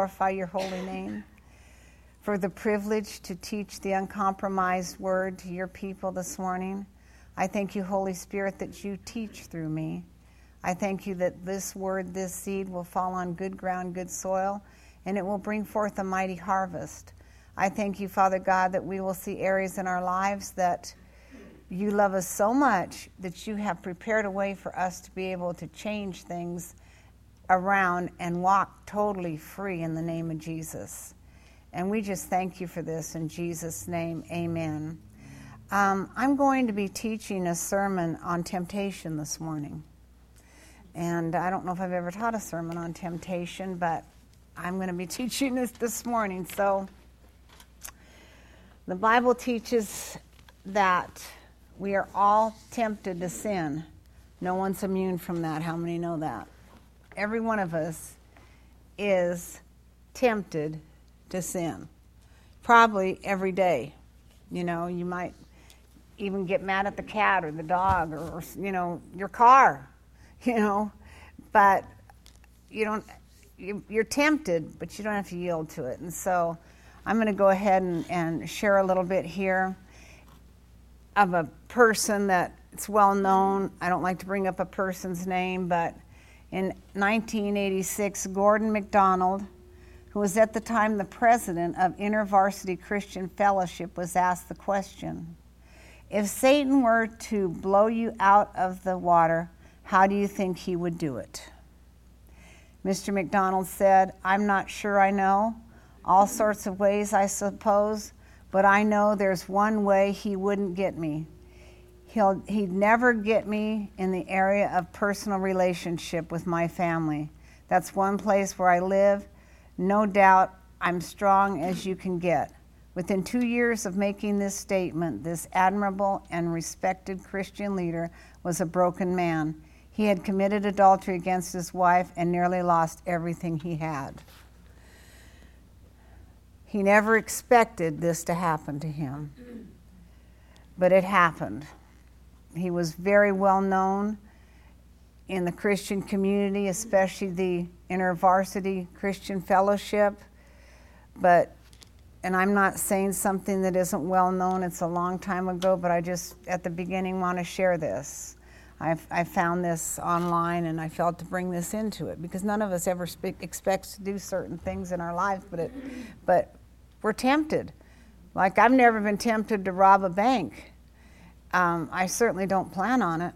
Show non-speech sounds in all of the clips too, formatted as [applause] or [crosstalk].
glorify your holy name for the privilege to teach the uncompromised word to your people this morning. I thank you, Holy Spirit, that you teach through me. I thank you that this word, this seed, will fall on good ground, good soil, and it will bring forth a mighty harvest. I thank you, Father God, that we will see areas in our lives that you love us so much that you have prepared a way for us to be able to change things around and walk totally free in the name of Jesus. And we just thank you for this in Jesus' name. Amen. Um, I'm going to be teaching a sermon on temptation this morning. And I don't know if I've ever taught a sermon on temptation, but I'm going to be [laughs] teaching this this morning. So the Bible teaches that we are all tempted to sin. No one's immune from that. How many know that? Every one of us is tempted to sin. Probably every day. You know, you might even get mad at the cat or the dog or, or you know, your car, [laughs] you know, but you don't, you're tempted, but you don't have to yield to it. And so I'm going to go ahead and, and share a little bit here of a person that it's well known. I don't like to bring up a person's name, but in 1986, Gordon MacDonald, who was at the time the president of InterVarsity Christian Fellowship, was asked the question If Satan were to blow you out of the water, how do you think he would do it? Mr. MacDonald said, I'm not sure I know. All sorts of ways, I suppose, but I know there's one way he wouldn't get me he'll he'd never get me in the area of personal relationship with my family. That's one place where I live. No doubt I'm strong as you can get. Within two years of making this statement, this admirable and respected Christian leader was a broken man. He had committed adultery against his wife and nearly lost everything he had. He never expected this to happen to him, but it happened. He was very well known in the Christian community, especially the InterVarsity Christian Fellowship. But, and I'm not saying something that isn't well known, it's a long time ago, but I just at the beginning want to share this. I've, I found this online and I felt to bring this into it because none of us ever speak, expects to do certain things in our lives, but, it, but we're tempted. Like, I've never been tempted to rob a bank um, I certainly don't plan on it.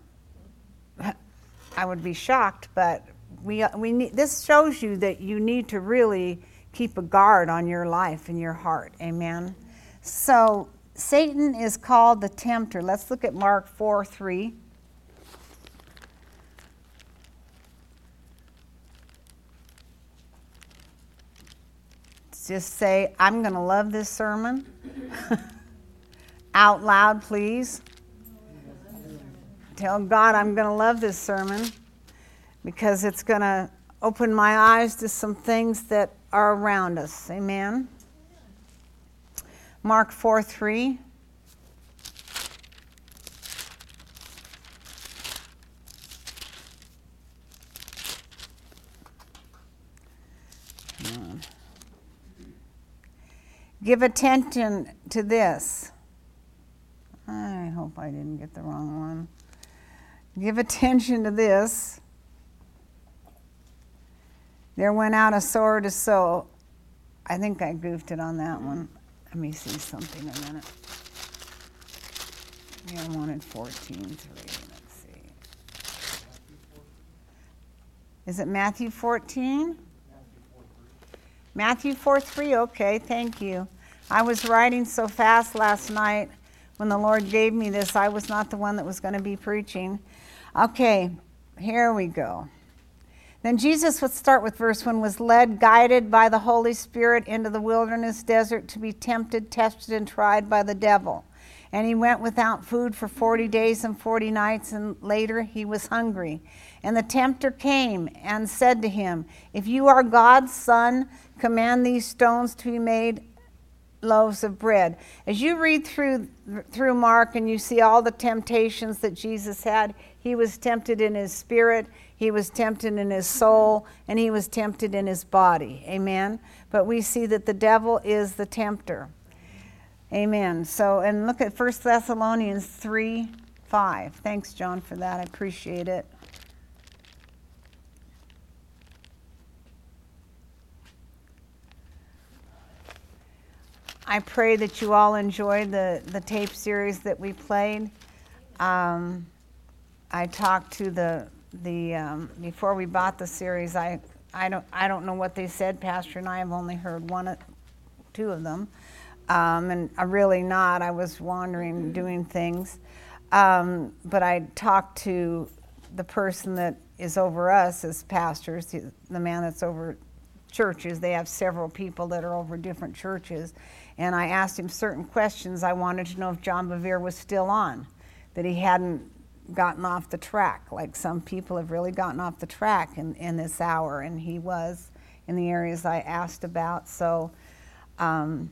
I would be shocked, but we, we need, this shows you that you need to really keep a guard on your life and your heart. Amen. So Satan is called the tempter. Let's look at Mark 4 3. Just say, I'm going to love this sermon. [laughs] Out loud, please. Tell God I'm going to love this sermon because it's going to open my eyes to some things that are around us. Amen. Mark 4 3. Give attention to this. I hope I didn't get the wrong one. Give attention to this. There went out a sword to sow. I think I goofed it on that one. Let me see something a minute. Yeah, I wanted 14 3. Let's see. Is it Matthew 14? Matthew 4 3. Okay, thank you. I was writing so fast last night when the Lord gave me this. I was not the one that was going to be preaching. Okay, here we go. Then Jesus would start with verse 1 was led, guided by the Holy Spirit into the wilderness desert to be tempted, tested, and tried by the devil. And he went without food for 40 days and 40 nights, and later he was hungry. And the tempter came and said to him, If you are God's son, command these stones to be made loaves of bread. As you read through through Mark and you see all the temptations that Jesus had, he was tempted in his spirit, he was tempted in his soul, and he was tempted in his body. Amen. But we see that the devil is the tempter. Amen. So, and look at 1 Thessalonians 3 5. Thanks, John, for that. I appreciate it. I pray that you all enjoyed the, the tape series that we played. Um, I talked to the the um, before we bought the series. I I don't I don't know what they said. Pastor and I have only heard one, two of them, um, and I'm really not. I was wandering, doing things, um, but I talked to the person that is over us as pastors, the man that's over churches. They have several people that are over different churches and I asked him certain questions. I wanted to know if John Bevere was still on, that he hadn't gotten off the track, like some people have really gotten off the track in, in this hour, and he was in the areas I asked about. So, um,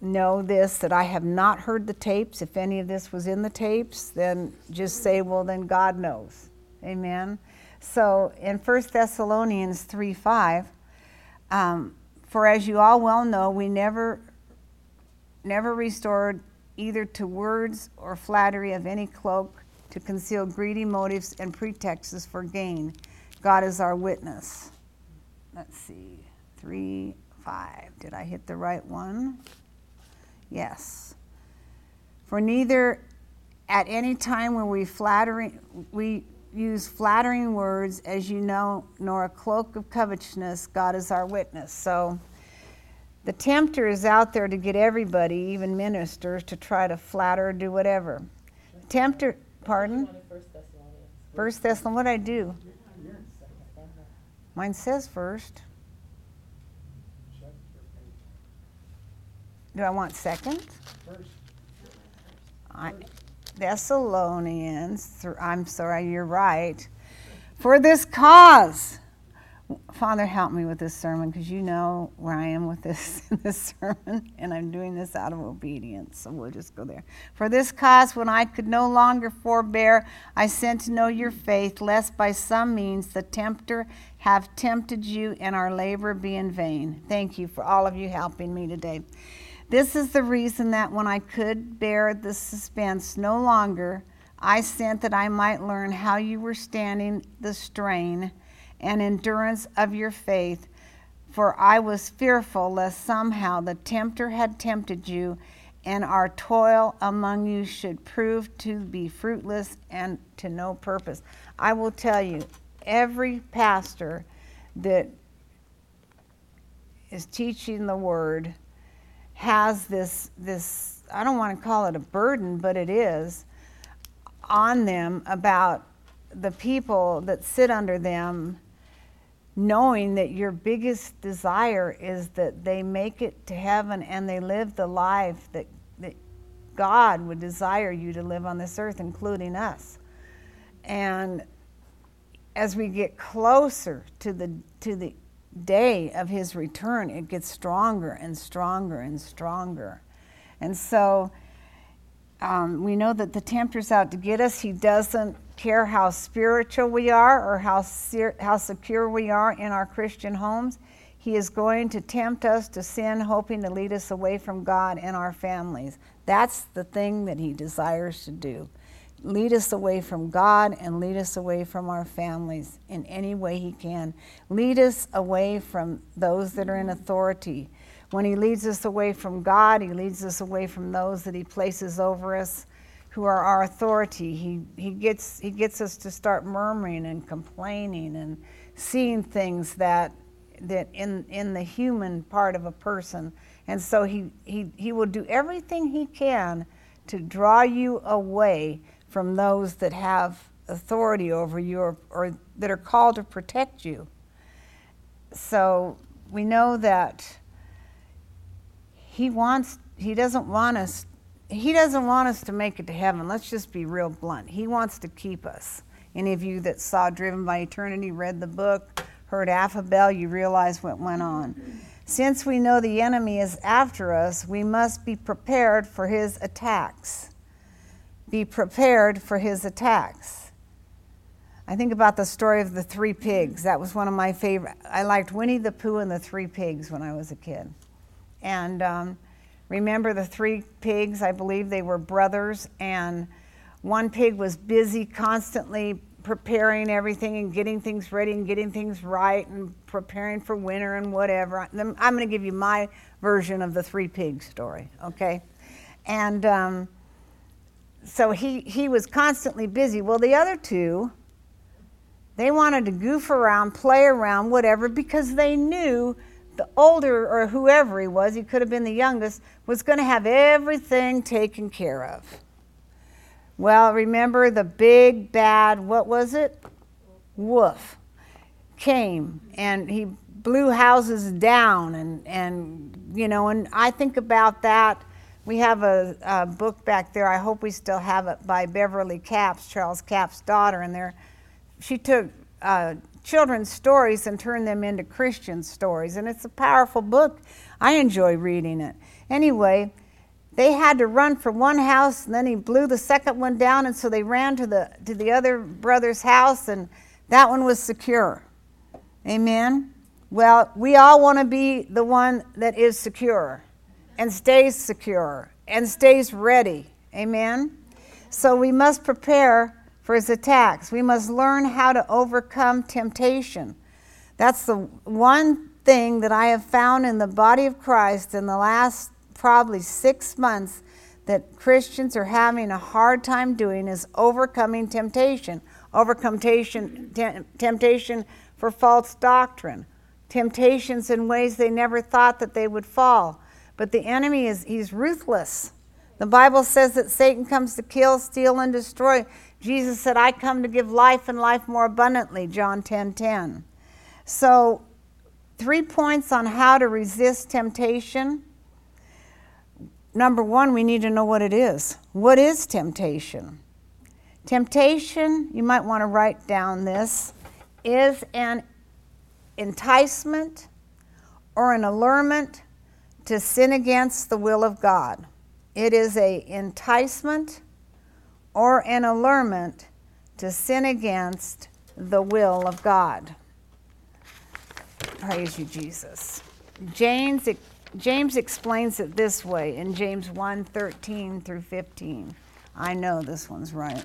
know this that I have not heard the tapes. If any of this was in the tapes, then just say, well, then God knows. Amen. So in 1 Thessalonians 3 5, um, for as you all well know, we never never restored either to words or flattery of any cloak to conceal greedy motives and pretexts for gain. God is our witness. Let's see, three, five. Did I hit the right one? Yes. For neither at any time when we flattering we use flattering words, as you know, nor a cloak of covetousness, God is our witness. So the tempter is out there to get everybody, even ministers, to try to flatter or do whatever. Tempter, pardon? First Thessalonians. What I do? Mine says first. Do I want second? First. I, Thessalonians. I'm sorry, you're right. For this cause Father, help me with this sermon because you know where I am with this [laughs] this sermon, and I'm doing this out of obedience. So we'll just go there. For this cause, when I could no longer forbear, I sent to know your faith, lest by some means the tempter have tempted you and our labor be in vain. Thank you for all of you helping me today. This is the reason that when I could bear the suspense no longer, I sent that I might learn how you were standing the strain and endurance of your faith. For I was fearful lest somehow the tempter had tempted you, and our toil among you should prove to be fruitless and to no purpose. I will tell you, every pastor that is teaching the word has this this I don't want to call it a burden, but it is on them about the people that sit under them knowing that your biggest desire is that they make it to heaven and they live the life that, that God would desire you to live on this earth, including us. And as we get closer to the, to the day of his return, it gets stronger and stronger and stronger. And so um, we know that the tempter's out to get us. He doesn't care how spiritual we are or how, how secure we are in our Christian homes. He is going to tempt us to sin, hoping to lead us away from God and our families. That's the thing that He desires to do. Lead us away from God and lead us away from our families in any way He can. Lead us away from those that are in authority. When He leads us away from God, He leads us away from those that He places over us who are our authority. He, he, gets, he gets us to start murmuring and complaining and seeing things that, that in, in the human part of a person. And so he, he, he will do everything he can to draw you away from those that have authority over you or, or that are called to protect you. So we know that he wants he doesn't want us he doesn't want us to make it to heaven. Let's just be real blunt. He wants to keep us. Any of you that saw Driven by Eternity, read the book, heard Affabel, you realize what went on. Since we know the enemy is after us, we must be prepared for his attacks. Be prepared for his attacks. I think about the story of the three pigs. That was one of my favorite. I liked Winnie the Pooh and the three pigs when I was a kid. And um, remember the three pigs? I believe they were brothers, and one pig was busy constantly preparing everything and getting things ready and getting things right and preparing for winter and whatever. I'm going to give you my version of the three pigs story, okay? And um, so he, he was constantly busy. Well, the other two, they wanted to goof around, play around, whatever, because they knew the older or whoever he was, he could have been the youngest, was going to have everything taken care of. Well, remember the big bad, what was it? Wolf came and he blew houses down and, and you know, and I think about that. We have a, a book back there. I hope we still have it by Beverly Capps, Charles Capps' daughter, and there she took uh, children's stories and turn them into Christian stories, and it's a powerful book. I enjoy reading it. Anyway, they had to run from one house and then he blew the second one down and so they ran to the to the other brother's house and that one was secure. Amen? Well we all want to be the one that is secure and stays secure and stays ready. Amen? So we must prepare for his attacks we must learn how to overcome temptation that's the one thing that i have found in the body of christ in the last probably six months that Christians are having a hard time doing is overcoming temptation. Overcome temptation, temptation for false doctrine, temptations in ways they never thought that they would fall. But the enemy is he's ruthless. The Bible says that Satan comes to kill, steal, and destroy. Jesus said, I come to give life and life more abundantly, John 10 10. So, three points on how to resist temptation number one, we need to know what it is. What is temptation? Temptation, you might want to write down this, is an enticement or an allurement to sin against the will of God. It is a enticement or an allurement to sin against the will of God. Praise you, Jesus. James James explains it this way in James 1 13 through 15. I know this one's right.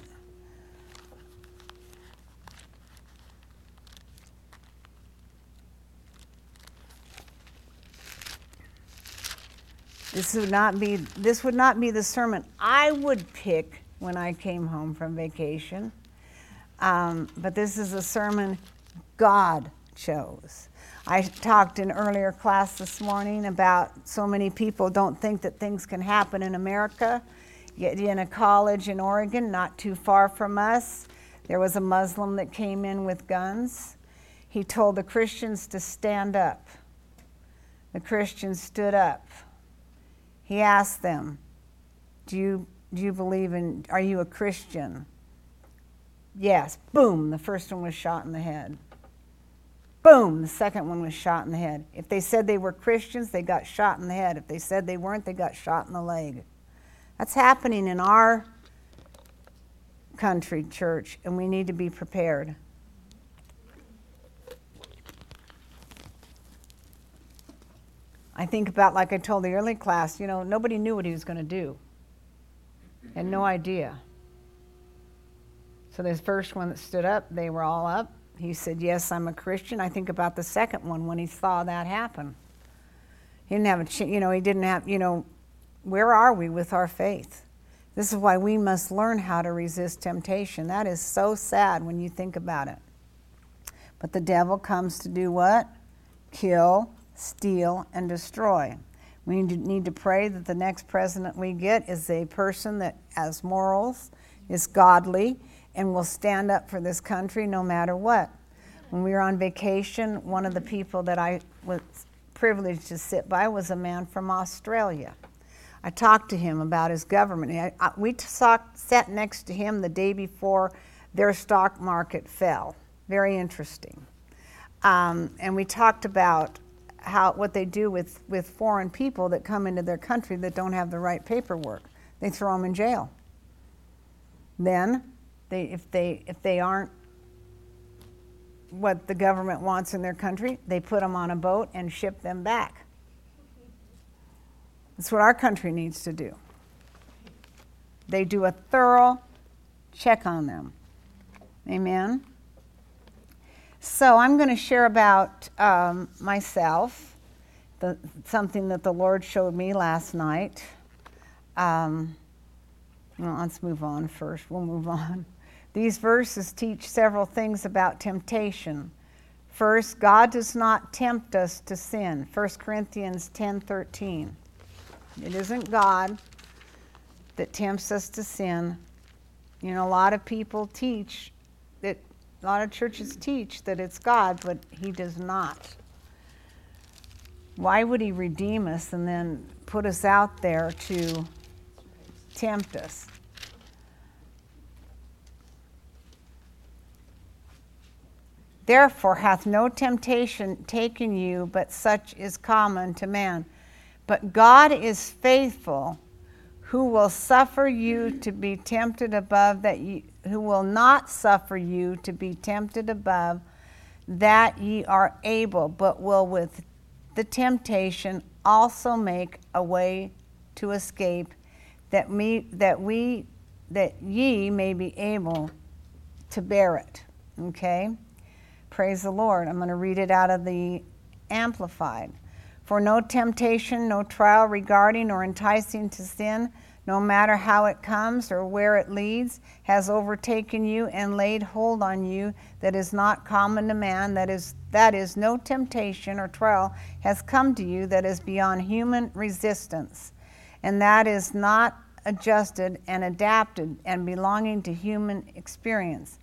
This would not be this would not be the sermon I would pick when I came home from vacation, um, but this is a sermon God chose. I talked in earlier class this morning about so many people don't think that things can happen in America. Yet in a college in Oregon, not too far from us, there was a Muslim that came in with guns. He told the Christians to stand up. The Christians stood up. He asked them, Do you, do you believe in, are you a Christian? Yes. Boom, the first one was shot in the head. Boom, the second one was shot in the head. If they said they were Christians, they got shot in the head. If they said they weren't, they got shot in the leg. That's happening in our country, church, and we need to be prepared. I think about, like I told the early class, you know, nobody knew what he was going to do. Had no idea. So this first one that stood up, they were all up. He said, Yes, I'm a Christian. I think about the second one when he saw that happen. He didn't have a, ch- you know, he didn't have, you know, where are we with our faith? This is why we must learn how to resist temptation. That is so sad when you think about it. But the devil comes to do what? Kill, steal, and destroy. We need to pray that the next president we get is a person that has morals, is godly, and will stand up for this country no matter what. When we were on vacation, one of the people that I was privileged to sit by was a man from Australia. I talked to him about his government. We sat next to him the day before their stock market fell. Very interesting. Um, and we talked about how what they do with, with foreign people that come into their country that don't have the right paperwork. They throw them in jail. Then, they, if they if they aren't what the government wants in their country, they put them on a boat and ship them back. That's what our country needs to do. They do a thorough check on them. Amen. So I'm going to share about um, myself, the, something that the Lord showed me last night. Um, well, let's move on first. We'll move on. [laughs] These verses teach several things about temptation. First, God does not tempt us to sin. 1 Corinthians 10:13. It isn't God that tempts us to sin. You know, a lot of people teach a lot of churches teach that it's God, but He does not. Why would He redeem us and then put us out there to tempt us? Therefore hath no temptation taken you, but such is common to man. But God is faithful, who will suffer you to be tempted above that you, who will not suffer you to be tempted above that ye are able, but will with the temptation also make a way to escape, that me that we that ye may be able to bear it. Okay? Praise the Lord. I'm going to read it out of the Amplified. For no temptation, no trial regarding or enticing to sin, no matter how it comes or where it leads, has overtaken you and laid hold on you that is not common to man, that is, that is, no temptation or trial has come to you that is beyond human resistance, and that is not adjusted and adapted and belonging to human experience,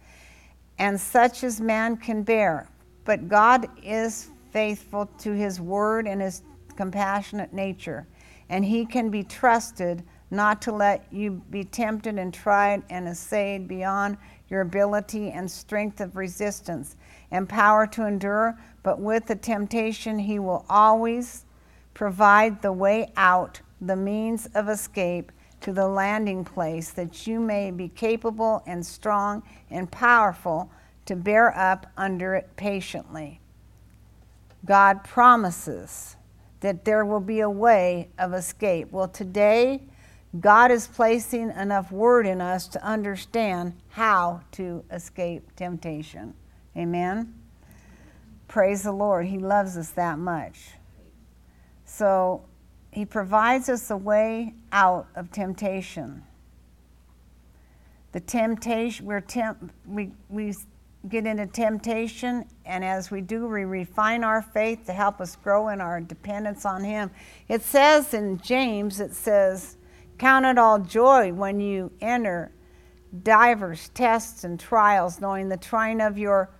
and such as man can bear. But God is faithful to his word and his compassionate nature, and he can be trusted not to let you be tempted and tried and assayed beyond your ability and strength of resistance and power to endure, but with the temptation, he will always provide the way out, the means of escape to the landing place, that you may be capable and strong and powerful to bear up under it patiently. God promises that there will be a way of escape. Well, today, God is placing enough word in us to understand how to escape temptation. Amen? Praise the Lord. He loves us that much. So, He provides us a way out of temptation. The temptation, we're temp, we, we get into temptation, and as we do, we refine our faith to help us grow in our dependence on Him. It says in James, it says, Count it all joy when you enter divers tests and trials, knowing the trying of your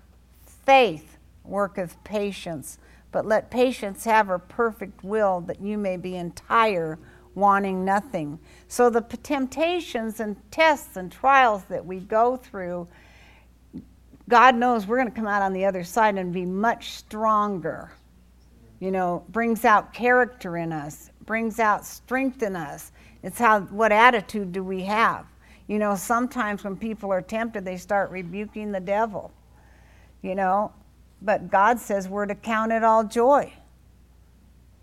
faith worketh patience. But let patience have her perfect will, that you may be entire, wanting nothing. So the temptations and tests and trials that we go through God knows we're going to come out on the other side and be much stronger. You know, brings out character in us, brings out strength in us. It's how what attitude do we have? You know, sometimes when people are tempted, they start rebuking the devil. You know, but God says we're to count it all joy.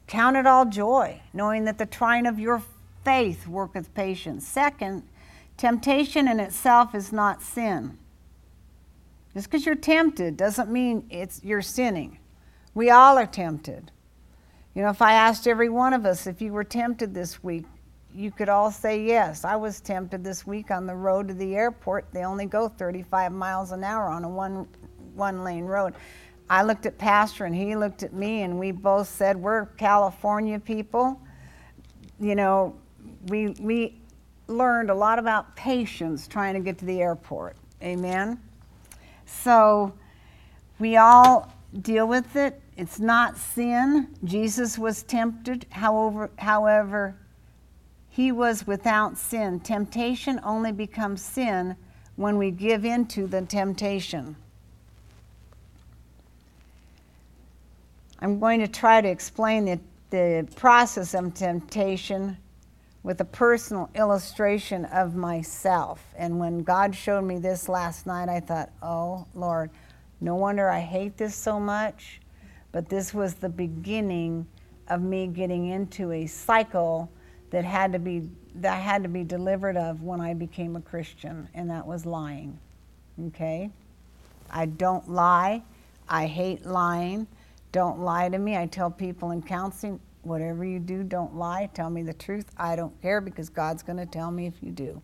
Count it all joy, knowing that the trying of your faith worketh patience. Second, temptation in itself is not sin. Just because you're tempted doesn't mean it's you're sinning. We all are tempted. You know, if I asked every one of us if you were tempted this week, you could all say yes. I was tempted this week on the road to the airport. They only go 35 miles an hour on a one one lane road. I looked at Pastor and he looked at me and we both said we're California people. You know, we we learned a lot about patience trying to get to the airport. Amen. So we all deal with it. It's not sin. Jesus was tempted, however, however, he was without sin. Temptation only becomes sin when we give in to the temptation. I'm going to try to explain the, the process of temptation with a personal illustration of myself. And when God showed me this last night, I thought, oh, Lord, no wonder I hate this so much. But this was the beginning of me getting into a cycle that had to be that had to be delivered of when I became a Christian, and that was lying. Okay? I don't lie. I hate lying. Don't lie to me. I tell people in counseling, whatever you do, don't lie. Tell me the truth. I don't care because God's going to tell me if you do.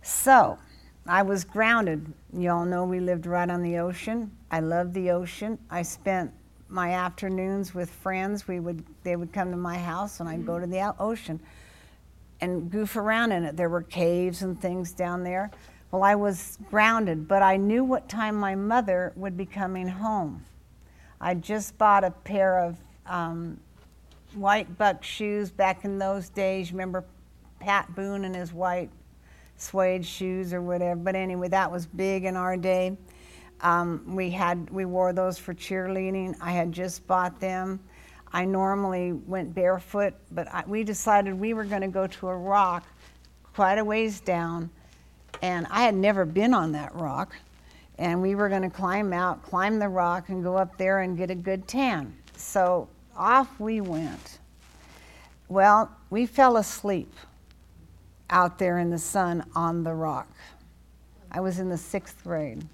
So, I was grounded. You all know we lived right on the ocean. I loved the ocean. I spent my afternoons with friends. We would they would come to my house and I'd go to the ocean and goof around in it. There were caves and things down there. Well, I was grounded, but I knew what time my mother would be coming home. I just bought a pair of um, white buck shoes back in those days. Remember Pat Boone and his white suede shoes or whatever. But anyway, that was big in our day. Um, we had we wore those for cheerleading. I had just bought them. I normally went barefoot, but I, we decided we were going to go to a rock quite a ways down, and I had never been on that rock. And we were going to climb out, climb the rock, and go up there and get a good tan. So off we went. Well, we fell asleep out there in the sun on the rock. I was in the sixth grade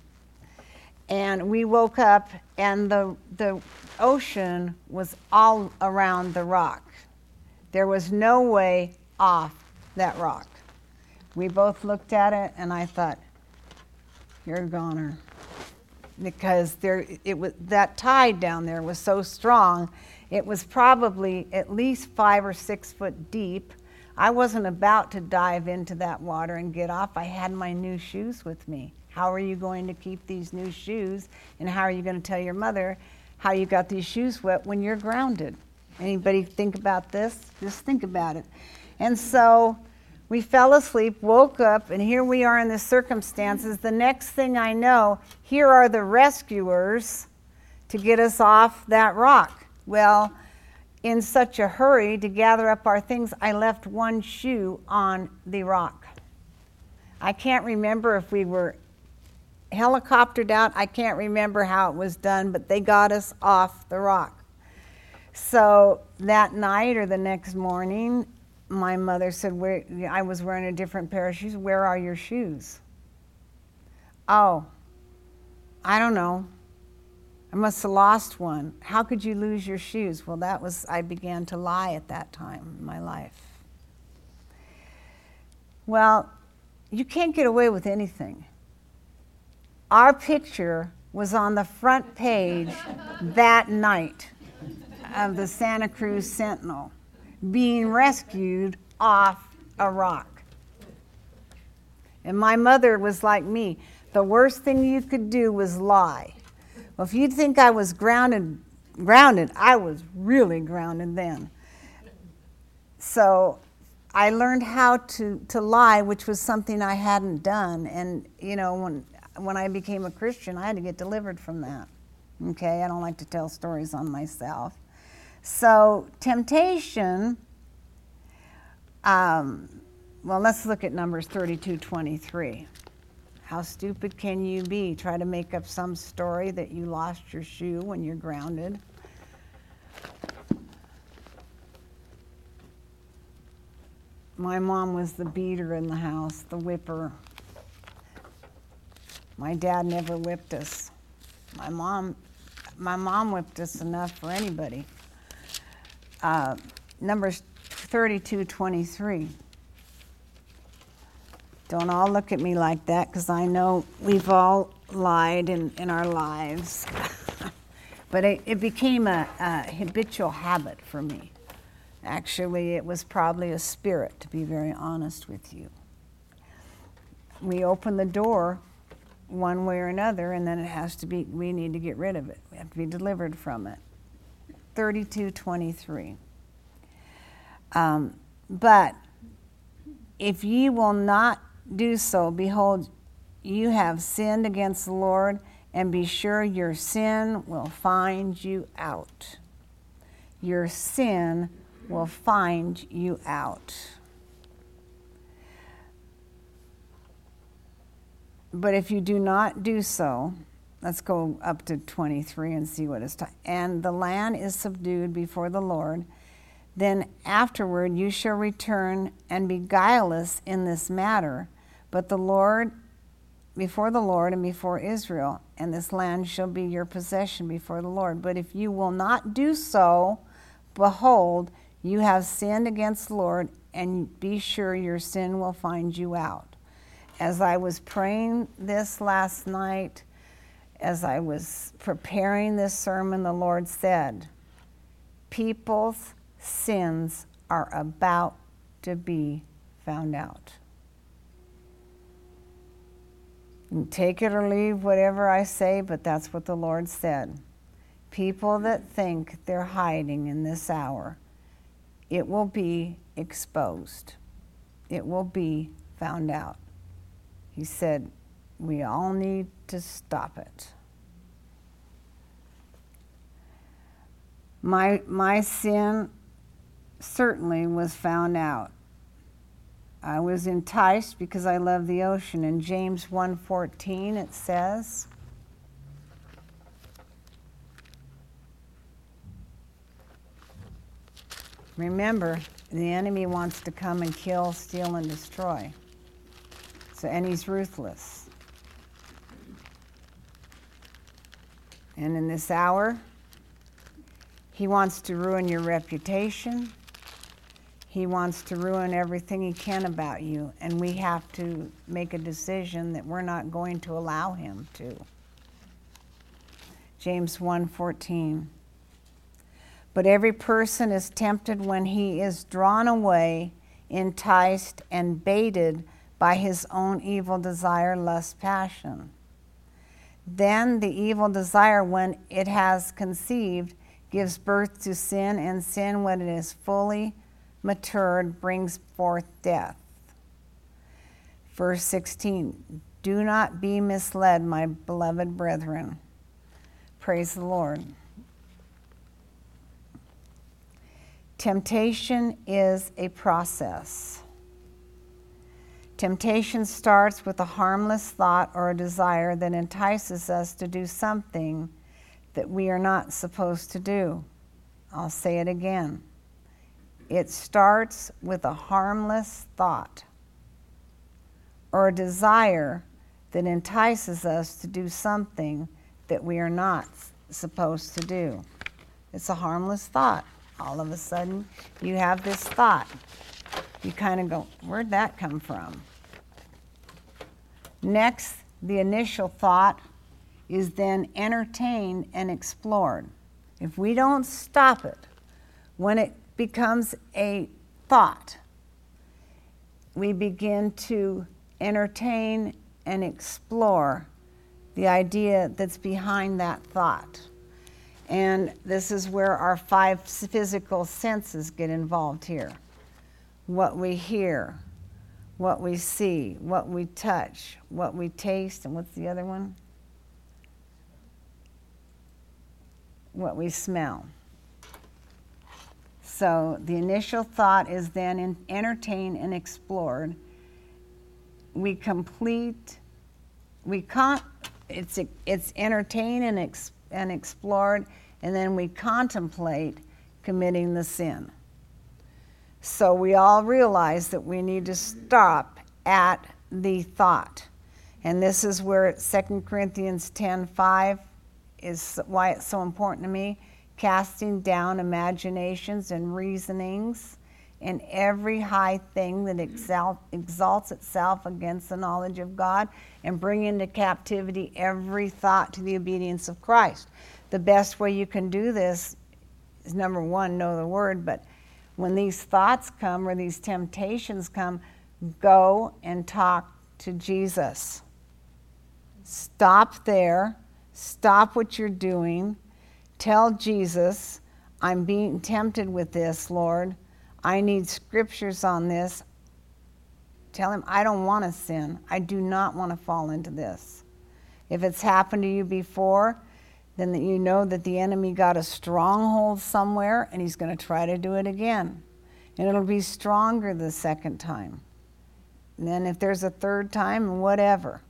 and we woke up and the, the ocean was all around the rock. There was no way off that rock. We both looked at it and I thought, you're a goner. Because there, it was, that tide down there was so strong, it was probably at least five or six foot deep. I wasn't about to dive into that water and get off. I had my new shoes with me. How are you going to keep these new shoes? And how are you going to tell your mother how you got these shoes wet when you're grounded? Anybody think about this? Just think about it. And so we fell asleep, woke up, and here we are in the circumstances. The next thing I know, here are the rescuers to get us off that rock. Well, in such a hurry to gather up our things, I left one shoe on the rock. I can't remember if we were helicoptered out. I can't remember how it was done, but they got us off the rock. So that night or the next morning, my mother said, Where, I was wearing a different pair of shoes. Where are your shoes? Oh, I don't know. I must have lost one. How could you lose your shoes? Well, that was, I began to lie at that time in my life. Well, you can't get away with anything. Our picture was on the front page that night of the Santa Cruz Sentinel being rescued off a rock. And my mother was like me. The worst thing you could do was lie. Well, if you'd think I was grounded, grounded, I was really grounded then. So I learned how to, to lie, which was something I hadn't done. And, you know, when when I became a Christian, I had to get delivered from that. Okay, I don't like to tell stories on myself. So, temptation, um, well, let's look at Numbers 32 23. How stupid can you be? Try to make up some story that you lost your shoe when you're grounded. My mom was the beater in the house, the whipper. My dad never whipped us. My mom, my mom whipped us enough for anybody. Uh, numbers 32, 23. Don't all look at me like that because I know we've all lied in, in our lives. [laughs] but it, it became a, a habitual habit for me. Actually, it was probably a spirit, to be very honest with you. We opened the door one way or another, and then it has to be, we need to get rid of it. We have to be delivered from it. 3223. Um, but if ye will not do so, behold, you have sinned against the Lord, and be sure your sin will find you out. Your sin will find you out. But if you do not do so, let's go up to 23 and see what is. and the land is subdued before the Lord, then afterward you shall return and be guileless in this matter, but the Lord before the Lord and before Israel, and this land shall be your possession before the Lord. But if you will not do so, behold, you have sinned against the Lord, and be sure your sin will find you out. As I was praying this last night, as I was preparing this sermon, the Lord said, People's sins are about to be found out. take it or leave whatever I say, but that's what the Lord said. People that think they're hiding in this hour, it will be exposed. It will be found out. He said, We all need to stop it. My, my sin certainly was found out. I was enticed because I love the ocean. In James 1:14 it says, Remember, the enemy wants to come and kill, steal, and destroy. So, and he's ruthless. And in this hour, he wants to ruin your reputation. He wants to ruin everything he can about you, and we have to make a decision that we're not going to allow him to. James 1:14 But every person is tempted when he is drawn away, enticed and baited by his own evil desire, lust, passion. Then the evil desire when it has conceived gives birth to sin, and sin when it is fully matured brings forth death. Verse 16 Do not be misled, my beloved brethren. Praise the Lord. Temptation is a process. Temptation starts with a harmless thought or a desire that entices us to do something that we are not supposed to do. I'll say it again. It starts with a harmless thought or a desire that entices us to do something that we are not supposed to do. It's a harmless thought. All of a sudden, you have this thought. You kind of go, Where'd that come from? Next, the initial thought is then entertained and explored. If we don't stop it, when it becomes a thought. We begin to entertain and explore the idea that's behind that thought. And this is where our five physical senses get involved here what we hear, what we see, what we touch, what we taste, and what's the other one? What we smell. So the initial thought is then entertained and explored. We complete, we con, it's, it's entertained and, ex, and explored, and then we contemplate committing the sin. So we all realize that we need to stop at the thought. And this is where 2 Corinthians 10:5 is why it's so important to me casting down imaginations and reasonings and every high thing that exalt, exalts itself against the knowledge of God, and bring into captivity every thought to the obedience of Christ. The best way you can do this is number one, know the word, but when these thoughts come or these temptations come, go and talk to Jesus. Stop there, stop what you're doing Tell Jesus, I'm being tempted with this, Lord. I need scriptures on this. Tell him, I don't want to sin. I do not want to fall into this. If it's happened to you before, then that you know that the enemy got a stronghold somewhere and he's going to try to do it again. And it'll be stronger the second time. And then if there's a third time, whatever.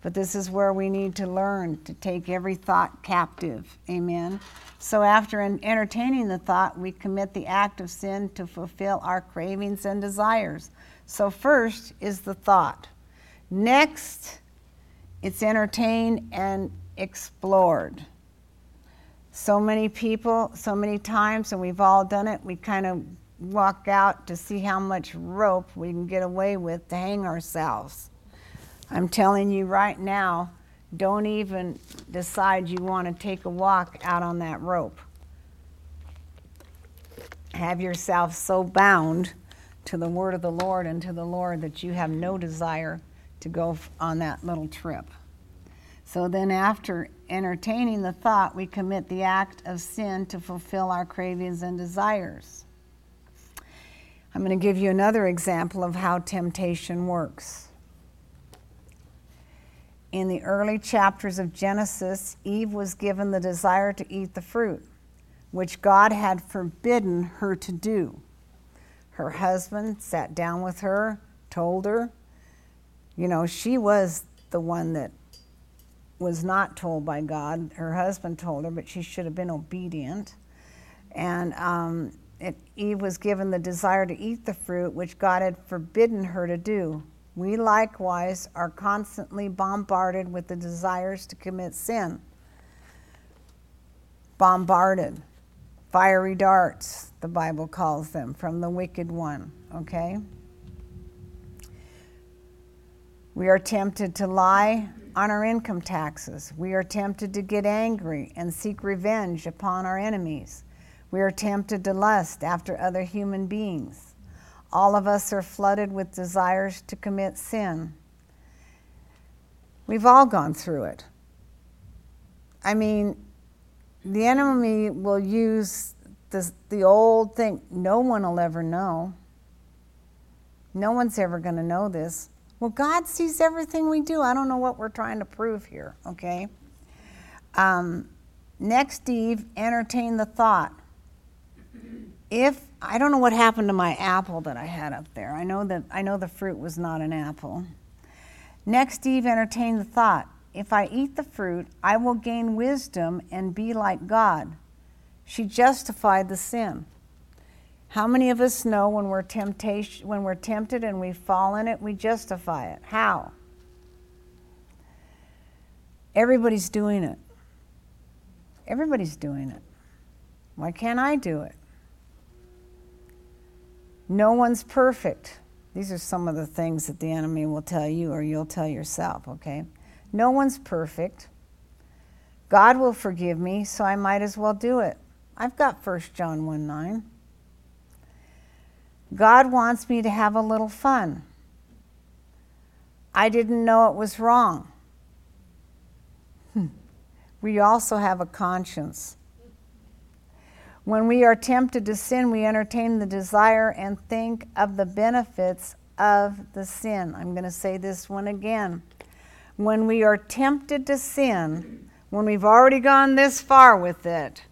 But this is where we need to learn to take every thought captive. Amen. So after entertaining the thought, we commit the act of sin to fulfill our cravings and desires. So first is the thought. Next, it's entertained and explored so many people, so many times, and we've all done it, we kind of walk out to see how much rope we can get away with to hang ourselves. I'm telling you right now, don't even decide you want to take a walk out on that rope. Have yourself so bound to the word of the Lord and to the Lord that you have no desire to go on that little trip. So then, after entertaining the thought, we commit the act of sin to fulfill our cravings and desires. I'm going to give you another example of how temptation works. In the early chapters of Genesis, Eve was given the desire to eat the fruit, which God had forbidden her to do. Her husband sat down with her, told her, you know, she was the one that was not told by God. Her husband told her, but she should have been obedient. And um, it, Eve was given the desire to eat the fruit, which God had forbidden her to do. We likewise are constantly bombarded with the desires to commit sin. Bombarded. Fiery darts, the Bible calls them, from the wicked one, okay? We are tempted to lie, on our income taxes. We are tempted to get angry and seek revenge upon our enemies. We are tempted to lust after other human beings. All of us are flooded with desires to commit sin. We've all gone through it. I mean, the enemy will use the old thing no one will ever know. No one's ever going to know this. Well, God sees everything we do. I don't know what we're trying to prove here, okay? Um, next, Eve entertained the thought if I don't know what happened to my apple that I had up there. I know that I know the fruit was not an apple. Next, Eve entertained the thought if I eat the fruit, I will gain wisdom and be like God. She justified the sin. How many of us know when we're temptation when we're tempted and we fall in it, we justify it? How? Everybody's doing it. Everybody's doing it. Why can't I do it? No one's perfect. These are some of the things that the enemy will tell you or you'll tell yourself, okay? No one's perfect. God will forgive me, so I might as well do it. I've got 1 John 1 9. God wants me to have a little fun. I didn't know it was wrong. Hmm. we also have a conscience. When we are tempted to sin, we entertain the desire and think of the benefits of the sin. I'm going to say this one again. When we are tempted to sin, when we've already gone this far with it,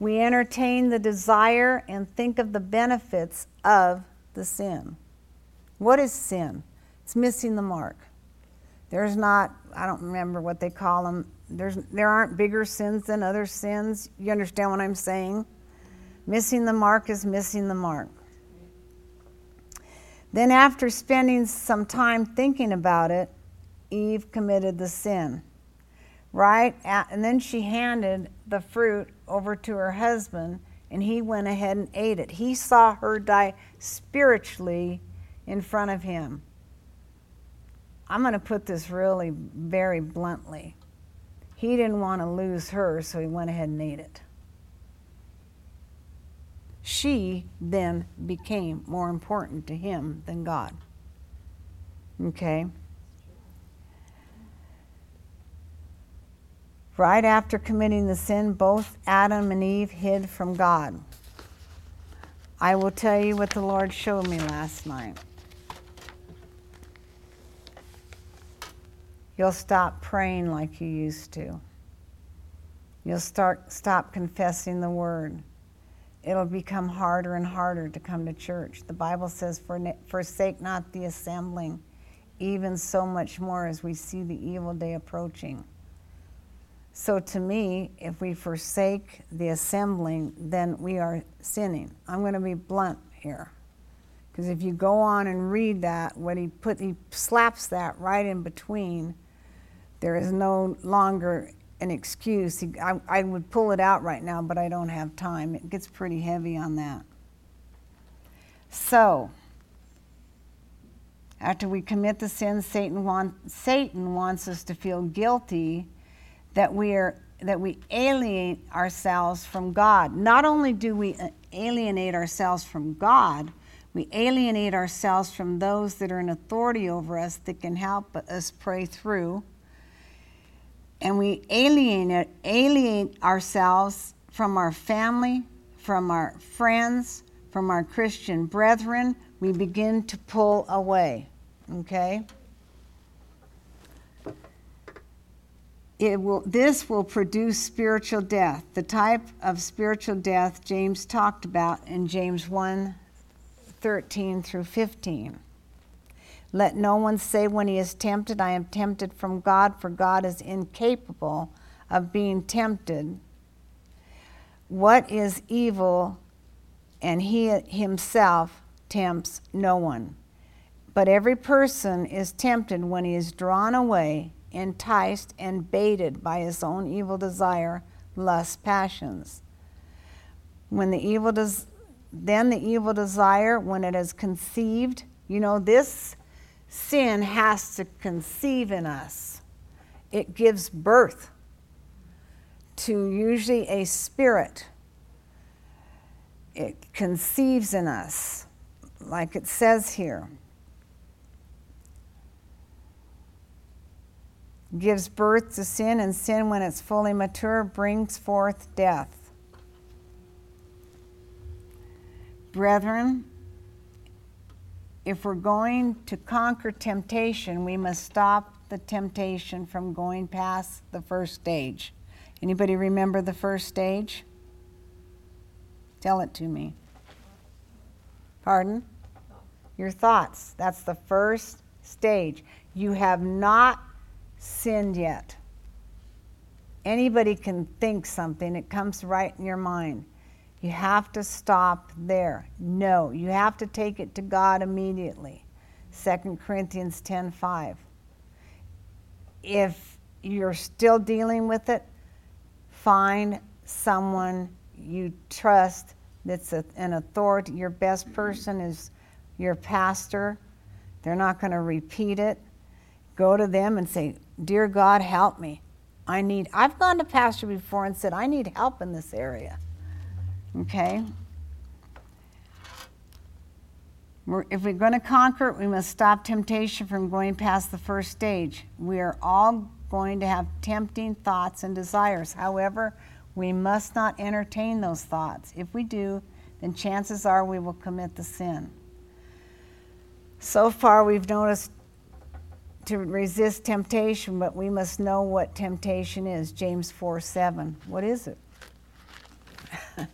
we entertain the desire and think of the benefits of the sin. What is sin? It's missing the mark. There's not, I don't remember what they call them. There's, there aren't bigger sins than other sins. You understand what I'm saying? Missing the mark is missing the mark. Then, after spending some time thinking about it, Eve committed the sin. Right? And then she handed the fruit over to her husband, and he went ahead and ate it. He saw her die spiritually in front of him. I'm going to put this really very bluntly. He didn't want to lose her, so he went ahead and ate it. She then became more important to him than God. Okay? Right after committing the sin, both Adam and Eve hid from God. I will tell you what the Lord showed me last night. You'll stop praying like you used to. You'll start stop confessing the word. It'll become harder and harder to come to church. The Bible says, "Forsake not the assembling, even so much more as we see the evil day approaching." So to me, if we forsake the assembling, then we are sinning. I'm going to be blunt here. Because if you go on and read that, what he put, he slaps that right in between. There is no longer an excuse. He, I, I would pull it out right now, but I don't have time. It gets pretty heavy on that. So, after we commit the sin, Satan, want, Satan wants us to feel guilty that we are that we alienate ourselves from God. Not only do we uh, alienate ourselves from God, we alienate ourselves from those that are in authority over us that can help us pray through. And we alienate, alienate ourselves from our family, from our friends, from our Christian brethren. We begin to pull away. Okay? It will, this will produce spiritual death, the type of spiritual death James talked about in James 1 13 through 15. Let no one say when he is tempted, I am tempted from God, for God is incapable of being tempted. What is evil, and he himself tempts no one. But every person is tempted when he is drawn away enticed and baited by his own evil desire, lust, passions. When the evil does, then the evil desire, when it is conceived, you know, this sin has to conceive in us. It gives birth to usually a spirit. It conceives in us, like it says here. Gives birth to sin, and sin, when it's fully mature, brings forth death. Brethren, if we're going to conquer temptation, we must stop the temptation from going past the first stage. Anybody remember the first stage? Tell it to me. Pardon? Your thoughts. That's the first stage. You have not sinned yet. Anybody can think something, it comes right in your mind. You have to stop there. No, you have to take it to God immediately. 2 Corinthians 10:5. If you're still dealing with it, find someone you trust that's a, an authority. Your best person is your pastor. They're not going to repeat it. Go to them and say, Dear God, help me. I need, I've gone to pastor before and said, I need help in this area. Okay? We're, if we're going to conquer it, we must stop temptation from going past the first stage. We are all going to have tempting thoughts and desires. However, we must not entertain those thoughts. If we do, then chances are we will commit the sin. So far, we've noticed to resist temptation, but we must know what temptation is. James 4 7. What is it? [laughs]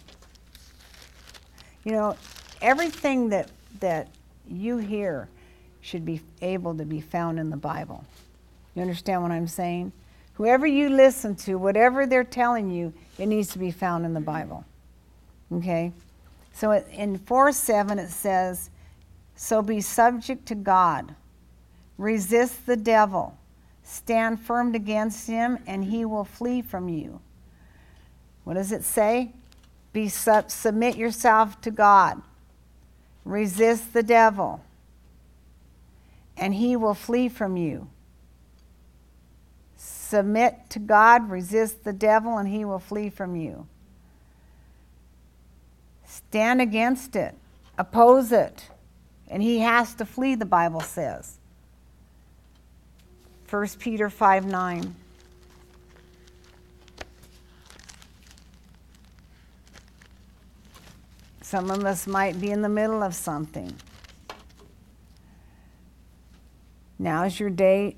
you know, everything that, that you hear should be able to be found in the Bible. You understand what I'm saying? Whoever you listen to, whatever they're telling you, it needs to be found in the Bible. Okay? So in 4 7, it says, So be subject to God Resist the devil. Stand firm against him, and he will flee from you. What does it say? Be sub- submit yourself to God. Resist the devil, and he will flee from you. Submit to God, resist the devil, and he will flee from you. Stand against it, oppose it, and he has to flee, the Bible says. 1 Peter 5 9. Some of us might be in the middle of something. Now is your day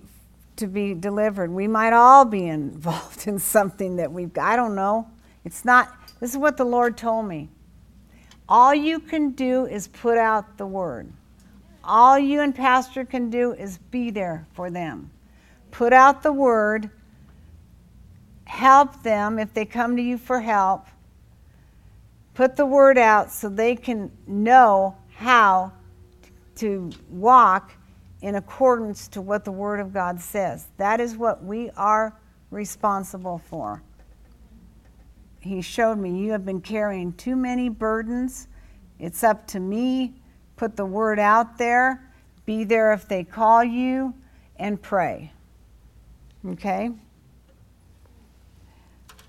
to be delivered. We might all be [laughs] involved in something that we've I don't know. It's not this is what the Lord told me. All you can do is put out the word. All you and pastor can do is be there for them. Put out the word. Help them if they come to you for help. Put the word out so they can know how to walk in accordance to what the Word of God says. That is what we are responsible for. He showed me, You have been carrying too many burdens. It's up to me. Put the Word out there. Be there if they call you and pray. Okay?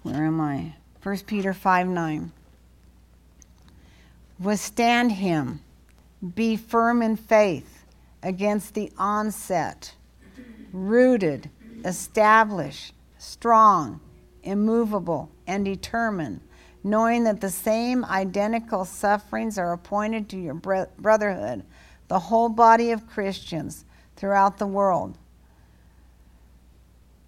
Where am I? 1 Peter 5 9. Withstand him. Be firm in faith against the onset, rooted, established, strong, immovable, and determined, knowing that the same identical sufferings are appointed to your brotherhood, the whole body of Christians throughout the world.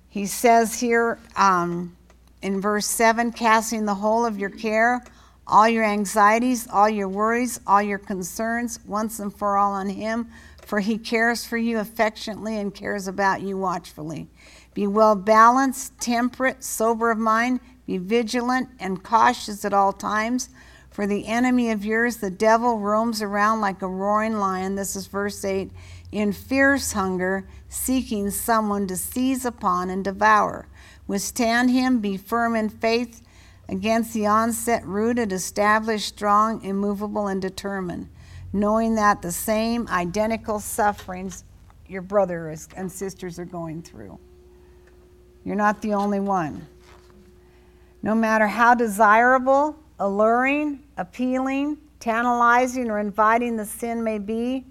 He says here um, in verse 7 casting the whole of your care, all your anxieties, all your worries, all your concerns, once and for all on Him for he cares for you affectionately and cares about you watchfully. Be well balanced, temperate, sober of mind, be vigilant and cautious at all times. For the enemy of yours, the devil, roams around like a roaring lion. This is verse 8 in fierce hunger, seeking someone to seize upon and devour. Withstand him, be firm in faith against the onset, rooted, established, strong, immovable, and determined knowing that the same identical sufferings your brothers and sisters are going through. You're not the only one. No matter how desirable, alluring, appealing, tantalizing, or inviting the sin may be,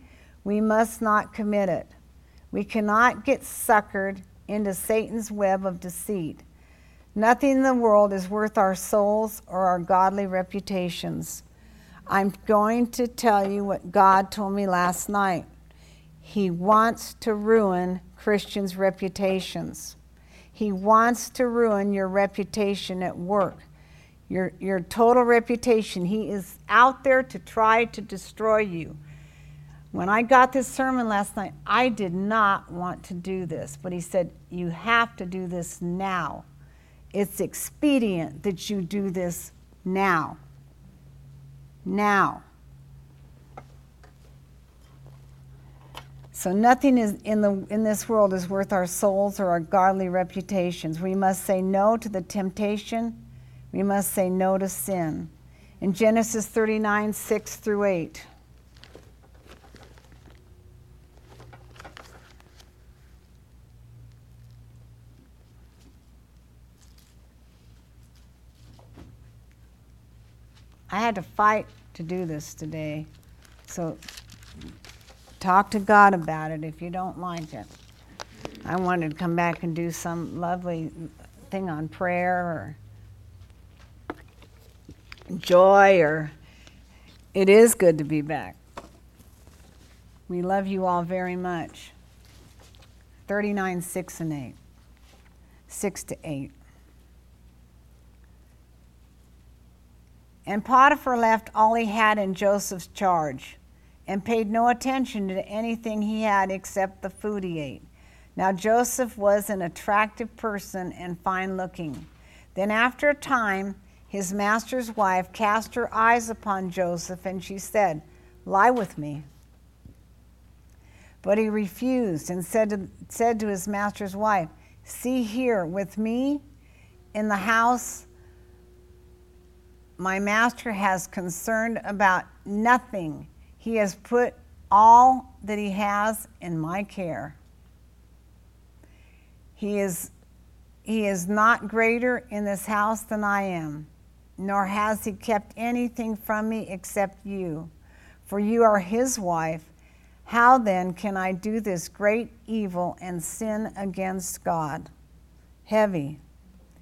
we must not commit it. We cannot get suckered into Satan's web of deceit. Nothing in the world is worth our souls or our godly reputations. I'm going to tell you what God told me last night. He wants to ruin Christians' reputations. He wants to ruin your reputation at work, your, your total reputation. He is out there to try to destroy you. When I got this sermon last night, I did not want to do this, but he said, You have to do this now. It's expedient that you do this now now. So nothing is in, the, in this world is worth our souls or our godly reputations. We must say no to the temptation. We must say no to sin. In Genesis 39, 6 through 8. I had to fight to do this today. So talk to God about it if you don't like it. I wanted to come back and do some lovely thing on prayer or joy or it is good to be back. We love you all very much. 39, 6 and 8. 6 to 8. And Potiphar left all he had in Joseph's charge and paid no attention to anything he had except the food he ate. Now Joseph was an attractive person and fine looking. Then, after a time, his master's wife cast her eyes upon Joseph and she said, Lie with me. But he refused and said to, said to his master's wife, See here with me in the house my master has concerned about nothing. He has put all that he has in my care. He is, he is not greater in this house than I am, nor has he kept anything from me except you, for you are his wife. How then can I do this great evil and sin against God? Heavy.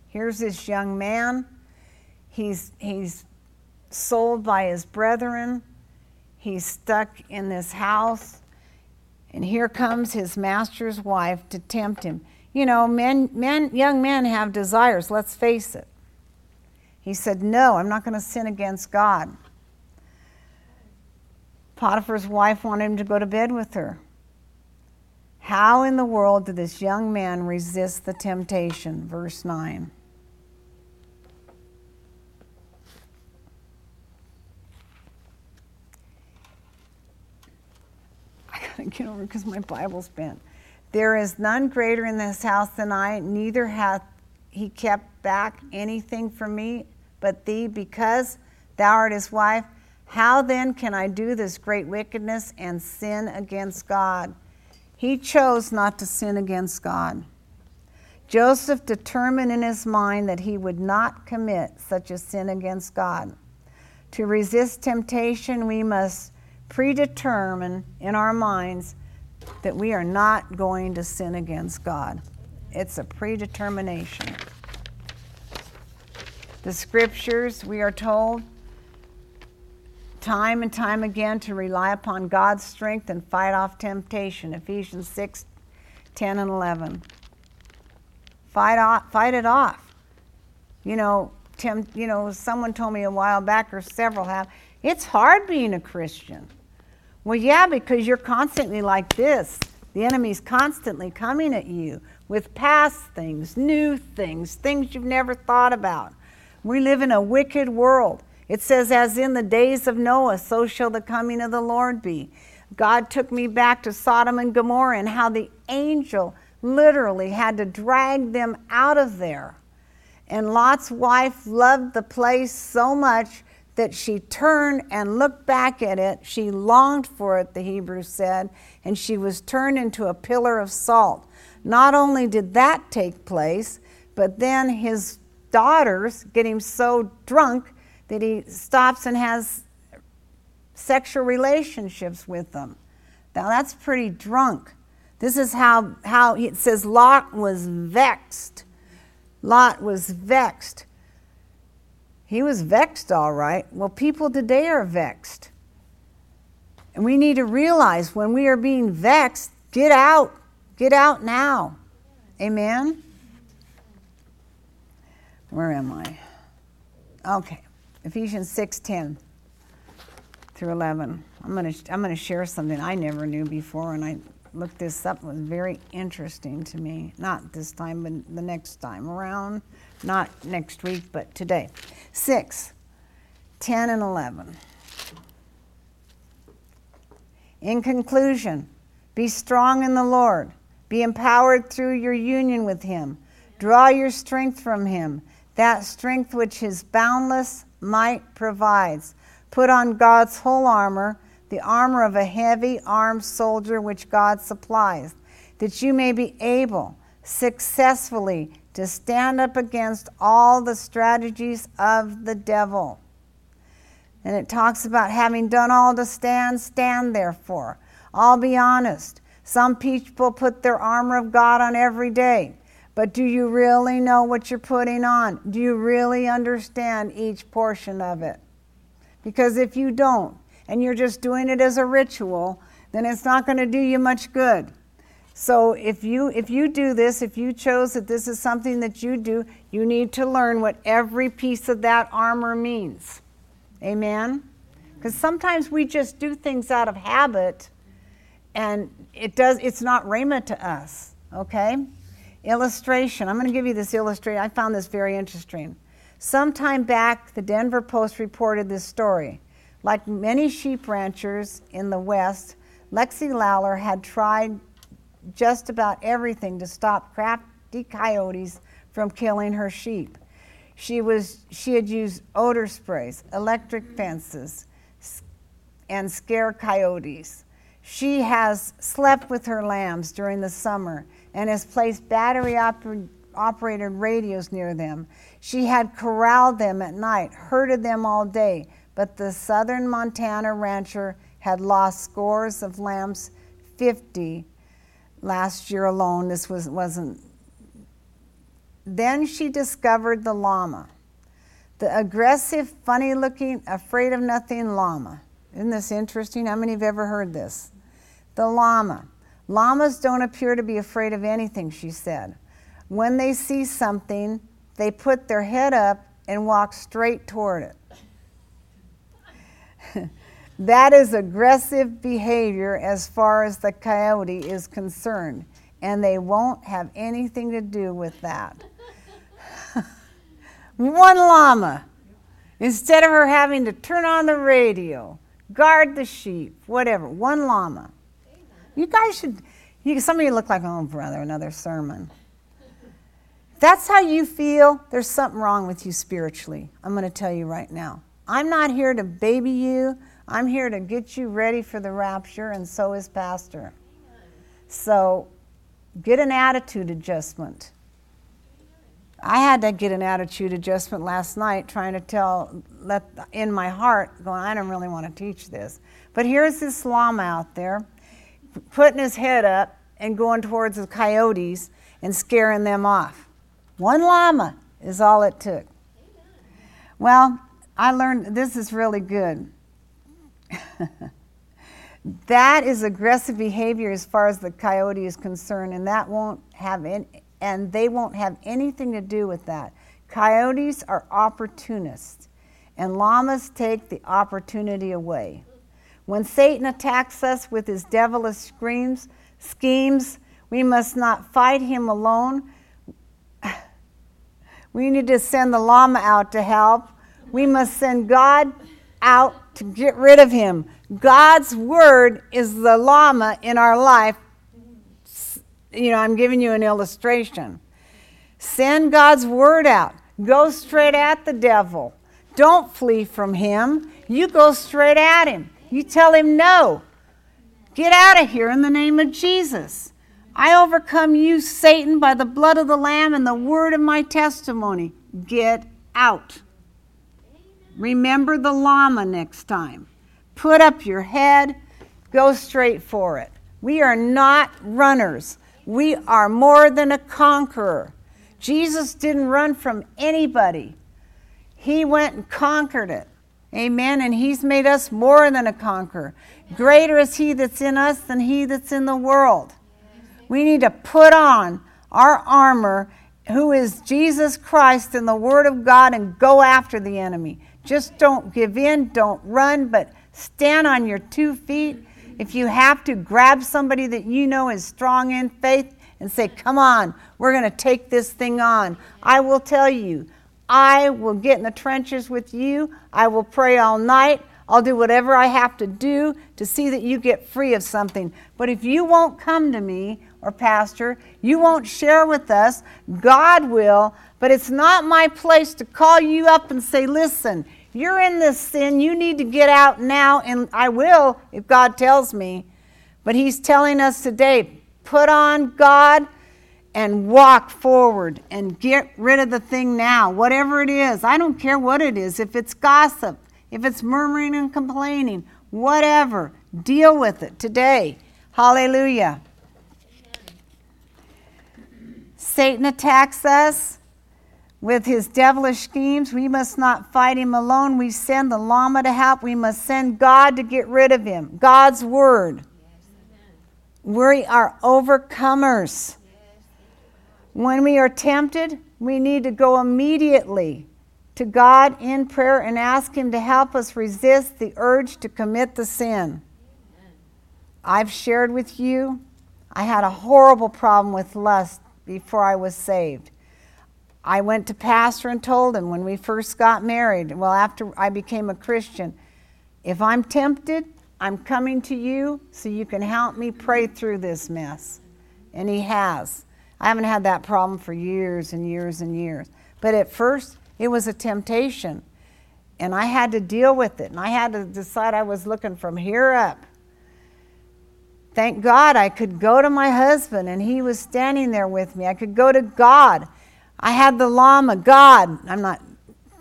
Here's this young man He's, he's sold by his brethren. He's stuck in this house. And here comes his master's wife to tempt him. you know, men, men, young men have desires, let's face it. He said, No, I'm not going to sin against God. Potiphar's wife wanted him to go to bed with her. How in the world did this young man resist the temptation? Verse 9. I gotta get over because my Bible's bent. There is none greater in this house than I, neither hath he kept back anything from me but thee, because thou art his wife. How then can I do this great wickedness and sin against God? He chose not to sin against God. Joseph determined in his mind that he would not commit such a sin against God. To resist temptation, we must predetermine in our minds that we are not going to sin against God. It's a predetermination. The scriptures, we are told time and time again to rely upon God's strength and fight off temptation. Ephesians 6 10 and 11. Fight, off, fight it off. You know, Tim, you know, someone told me a while back, or several have, it's hard being a Christian. Well, yeah, because you're constantly like this. The enemy's constantly coming at you with past things, new things, things you've never thought about. We live in a wicked world. It says, As in the days of Noah, so shall the coming of the Lord be. God took me back to Sodom and Gomorrah and how the angel literally had to drag them out of there. And Lot's wife loved the place so much that she turned and looked back at it. She longed for it, the Hebrews said, and she was turned into a pillar of salt. Not only did that take place, but then his daughters get him so drunk that he stops and has sexual relationships with them. Now that's pretty drunk. This is how, how it says Lot was vexed. Lot was vexed. He was vexed, all right. Well, people today are vexed. And we need to realize when we are being vexed, get out. Get out now. Amen? Where am I? Okay. Ephesians 6:10 through 11. I'm going to I'm going to share something I never knew before and I looked this up. It was very interesting to me. Not this time, but the next time around. Not next week, but today. 6, 10, and 11. In conclusion, be strong in the Lord. Be empowered through your union with Him. Draw your strength from Him, that strength which His boundless might provides. Put on God's whole armor, the armor of a heavy armed soldier which God supplies, that you may be able successfully to stand up against all the strategies of the devil. And it talks about having done all to stand, stand therefore. I'll be honest. Some people put their armor of God on every day. But do you really know what you're putting on? Do you really understand each portion of it? Because if you don't, and you're just doing it as a ritual, then it's not going to do you much good. So if you if you do this, if you chose that this is something that you do, you need to learn what every piece of that armor means. Amen. Because sometimes we just do things out of habit and it does it's not rhema to us. Okay? Illustration. I'm going to give you this illustration. I found this very interesting. Sometime back, the Denver Post reported this story. Like many sheep ranchers in the West, Lexi Lawler had tried just about everything to stop crafty coyotes from killing her sheep. She, was, she had used odor sprays, electric fences, and scare coyotes. She has slept with her lambs during the summer and has placed battery oper- operated radios near them. She had corralled them at night, herded them all day, but the southern Montana rancher had lost scores of lambs, 50 last year alone. This was, wasn't. Then she discovered the llama, the aggressive, funny looking, afraid of nothing llama. Isn't this interesting? How many have ever heard this? The llama. Llamas don't appear to be afraid of anything, she said. when they see something, they put their head up and walk straight toward it. That is aggressive behavior as far as the coyote is concerned, and they won't have anything to do with that. [laughs] One llama, instead of her having to turn on the radio, guard the sheep, whatever, one llama. You guys should, you, some of you look like, oh, brother, another sermon. That's how you feel. There's something wrong with you spiritually. I'm going to tell you right now. I'm not here to baby you. I'm here to get you ready for the rapture, and so is Pastor. So get an attitude adjustment. I had to get an attitude adjustment last night, trying to tell, let in my heart, going, I don't really want to teach this. But here's this llama out there, putting his head up and going towards the coyotes and scaring them off. One llama is all it took. Well, I learned this is really good. [laughs] that is aggressive behavior as far as the coyote is concerned, and that won't have any, and they won't have anything to do with that. Coyotes are opportunists, and llamas take the opportunity away. When Satan attacks us with his devilish screams, schemes, we must not fight him alone. [sighs] We need to send the llama out to help. We must send God out to get rid of him. God's word is the llama in our life. You know, I'm giving you an illustration. Send God's word out. Go straight at the devil. Don't flee from him. You go straight at him. You tell him no. Get out of here in the name of Jesus. I overcome you, Satan, by the blood of the Lamb and the word of my testimony. Get out. Remember the llama next time. Put up your head, go straight for it. We are not runners, we are more than a conqueror. Jesus didn't run from anybody, He went and conquered it. Amen. And He's made us more than a conqueror. Greater is He that's in us than He that's in the world. We need to put on our armor, who is Jesus Christ and the Word of God, and go after the enemy. Just don't give in, don't run, but stand on your two feet. If you have to, grab somebody that you know is strong in faith and say, Come on, we're going to take this thing on. I will tell you, I will get in the trenches with you. I will pray all night. I'll do whatever I have to do to see that you get free of something. But if you won't come to me or pastor, you won't share with us, God will. But it's not my place to call you up and say, listen, you're in this sin. You need to get out now. And I will if God tells me. But He's telling us today put on God and walk forward and get rid of the thing now, whatever it is. I don't care what it is. If it's gossip, if it's murmuring and complaining, whatever, deal with it today. Hallelujah. Satan attacks us with his devilish schemes. We must not fight him alone. We send the llama to help. We must send God to get rid of him. God's word. We are overcomers. When we are tempted, we need to go immediately to God in prayer and ask Him to help us resist the urge to commit the sin. I've shared with you, I had a horrible problem with lust before I was saved. I went to pastor and told him when we first got married, well, after I became a Christian, if I'm tempted, I'm coming to you so you can help me pray through this mess. And he has. I haven't had that problem for years and years and years. But at first, it was a temptation. And I had to deal with it. And I had to decide I was looking from here up. Thank God I could go to my husband and he was standing there with me. I could go to God. I had the llama, God. I'm not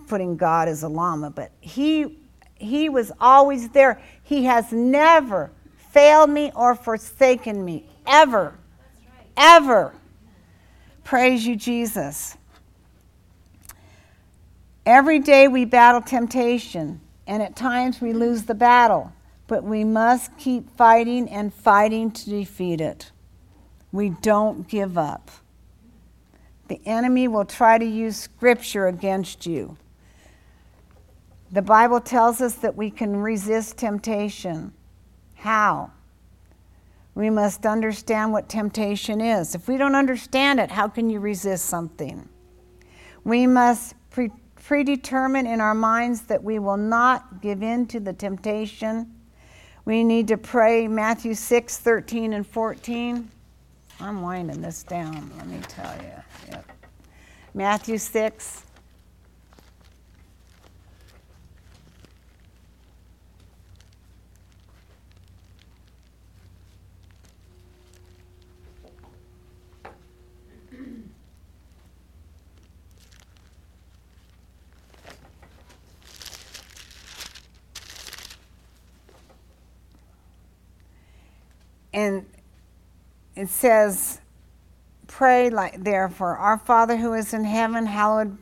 putting God as a llama, but he he was always there. He has never failed me or forsaken me ever. Right. Ever. Praise you Jesus. Every day we battle temptation, and at times we lose the battle, but we must keep fighting and fighting to defeat it. We don't give up. The enemy will try to use scripture against you. The Bible tells us that we can resist temptation. How? We must understand what temptation is. If we don't understand it, how can you resist something? We must pre- predetermine in our minds that we will not give in to the temptation. We need to pray Matthew 6 13 and 14. I'm winding this down, let me tell you. Yep. Matthew 6 and it says, pray like therefore, our Father who is in heaven, hallowed,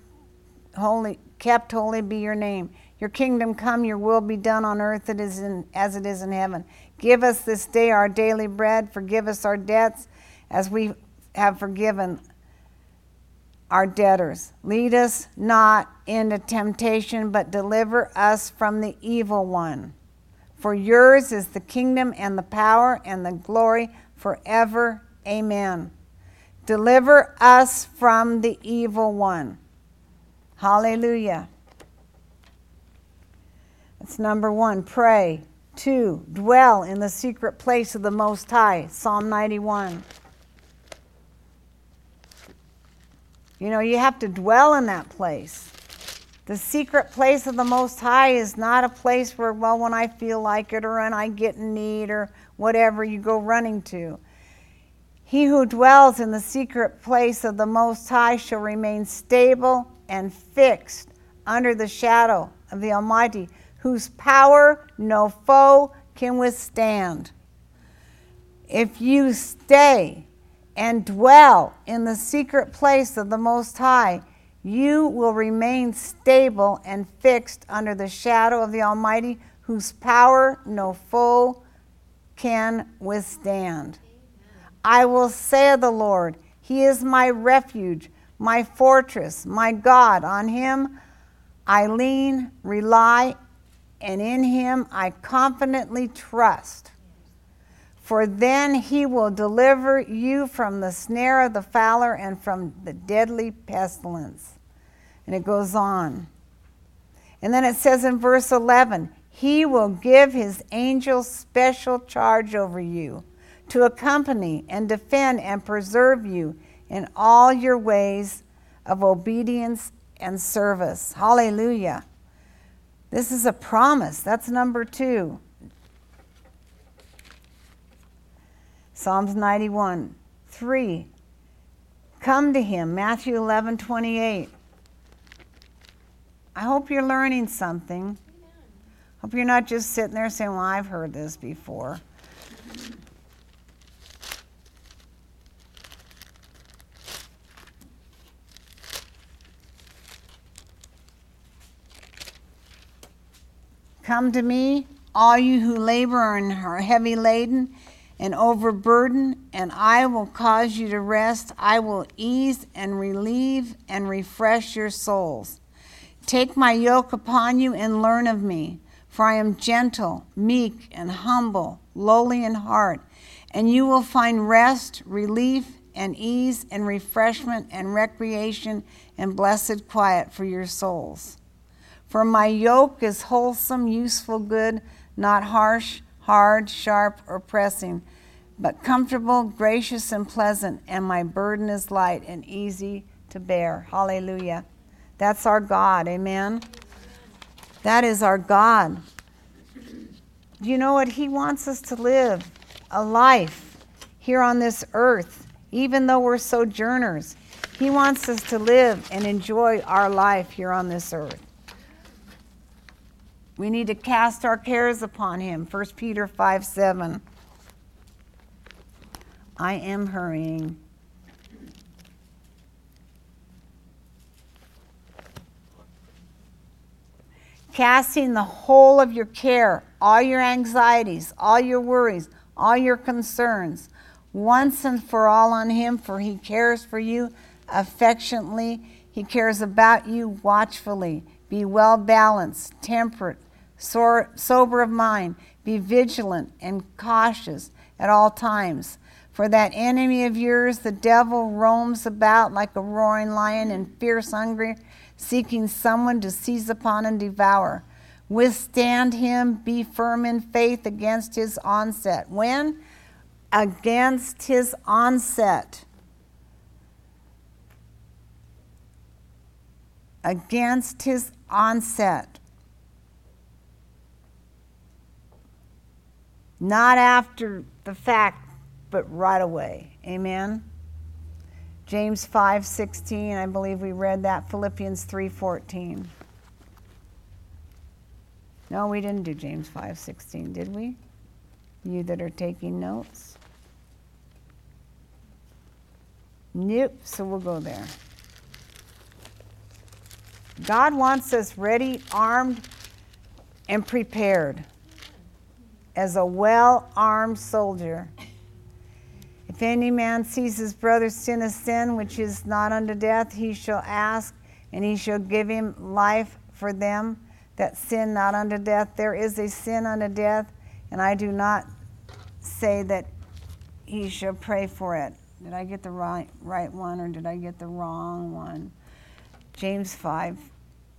holy, kept holy be your name. Your kingdom come, your will be done on earth it is in, as it is in heaven. Give us this day our daily bread. Forgive us our debts as we have forgiven our debtors. Lead us not into temptation, but deliver us from the evil one. For yours is the kingdom and the power and the glory forever. Amen. Deliver us from the evil one. Hallelujah. That's number one. Pray. Two, dwell in the secret place of the Most High. Psalm 91. You know, you have to dwell in that place. The secret place of the Most High is not a place where, well, when I feel like it or when I get in need or whatever, you go running to. He who dwells in the secret place of the Most High shall remain stable and fixed under the shadow of the Almighty, whose power no foe can withstand. If you stay and dwell in the secret place of the Most High, you will remain stable and fixed under the shadow of the Almighty, whose power no foe can withstand. I will say of the Lord, He is my refuge, my fortress, my God. On Him I lean, rely, and in Him I confidently trust. For then He will deliver you from the snare of the fowler and from the deadly pestilence. And it goes on. And then it says in verse 11, He will give His angels special charge over you to accompany and defend and preserve you in all your ways of obedience and service. Hallelujah. This is a promise. That's number two. Psalms 91. 3. Come to him. Matthew 11, 28. I hope you're learning something. Hope you're not just sitting there saying, Well, I've heard this before. Come to me, all you who labor and are heavy laden and overburdened, and I will cause you to rest. I will ease and relieve and refresh your souls. Take my yoke upon you and learn of me, for I am gentle, meek, and humble, lowly in heart, and you will find rest, relief, and ease, and refreshment, and recreation, and blessed quiet for your souls. For my yoke is wholesome, useful, good, not harsh, hard, sharp, or pressing, but comfortable, gracious, and pleasant, and my burden is light and easy to bear. Hallelujah. That's our God. Amen. That is our God. Do you know what? He wants us to live a life here on this earth, even though we're sojourners. He wants us to live and enjoy our life here on this earth. We need to cast our cares upon him. 1 Peter 5 7. I am hurrying. Casting the whole of your care, all your anxieties, all your worries, all your concerns, once and for all on Him, for He cares for you affectionately. He cares about you watchfully. Be well balanced, temperate, sober of mind. Be vigilant and cautious at all times. For that enemy of yours, the devil, roams about like a roaring lion and fierce hunger, seeking someone to seize upon and devour. Withstand him, be firm in faith against his onset. When? Against his onset. Against his onset. Not after the fact, but right away. Amen. James 5:16, I believe we read that. Philippians 3:14. No, we didn't do James 5:16, did we? You that are taking notes? Nope, so we'll go there. God wants us ready, armed, and prepared as a well armed soldier. If any man sees his brother sin a sin which is not unto death, he shall ask, and he shall give him life for them that sin not unto death. There is a sin unto death, and I do not say that he shall pray for it. Did I get the right, right one or did I get the wrong one? James 5.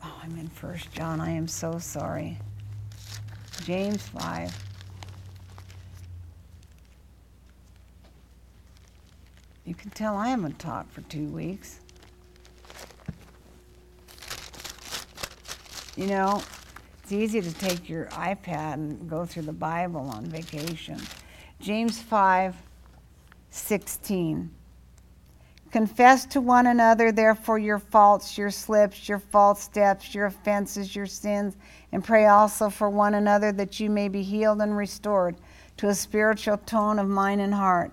Oh, I'm in First John. I am so sorry. James 5. You can tell I haven't taught for two weeks. You know, it's easy to take your iPad and go through the Bible on vacation. James 5 16. Confess to one another, therefore, your faults, your slips, your false steps, your offenses, your sins, and pray also for one another that you may be healed and restored to a spiritual tone of mind and heart.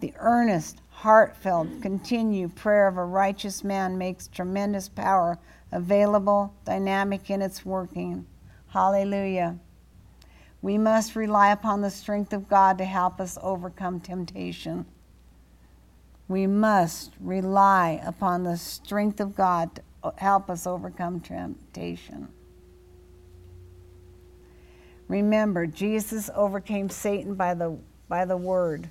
The earnest, heartfelt, continued prayer of a righteous man makes tremendous power available, dynamic in its working. Hallelujah. We must rely upon the strength of God to help us overcome temptation. We must rely upon the strength of God to help us overcome temptation. Remember, Jesus overcame Satan by the, by the word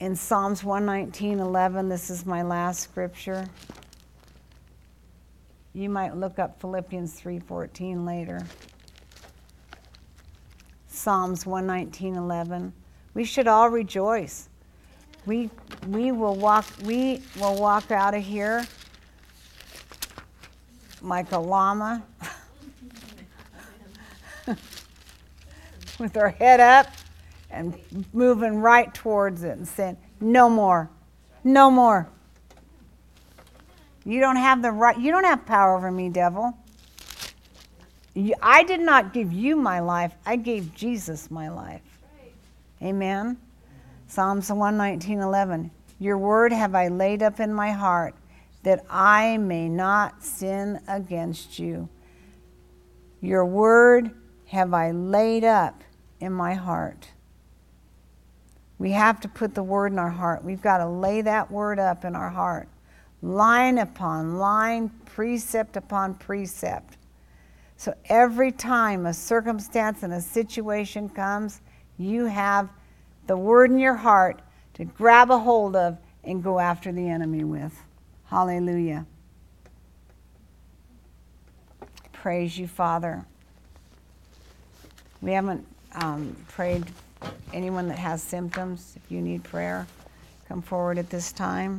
in Psalms 119:11, this is my last scripture. You might look up Philippians 3:14 later. Psalms 119:11. We should all rejoice. We we will walk we will walk out of here like a llama [laughs] with our head up and moving right towards it and saying, No more. No more. You don't have the right, you don't have power over me, devil. I did not give you my life, I gave Jesus my life. Amen. Psalms 119 11. Your word have I laid up in my heart that I may not sin against you. Your word have I laid up in my heart. We have to put the word in our heart. We've got to lay that word up in our heart, line upon line, precept upon precept. So every time a circumstance and a situation comes, you have the word in your heart to grab a hold of and go after the enemy with. Hallelujah. Praise you, Father. We haven't um, prayed anyone that has symptoms, if you need prayer, come forward at this time.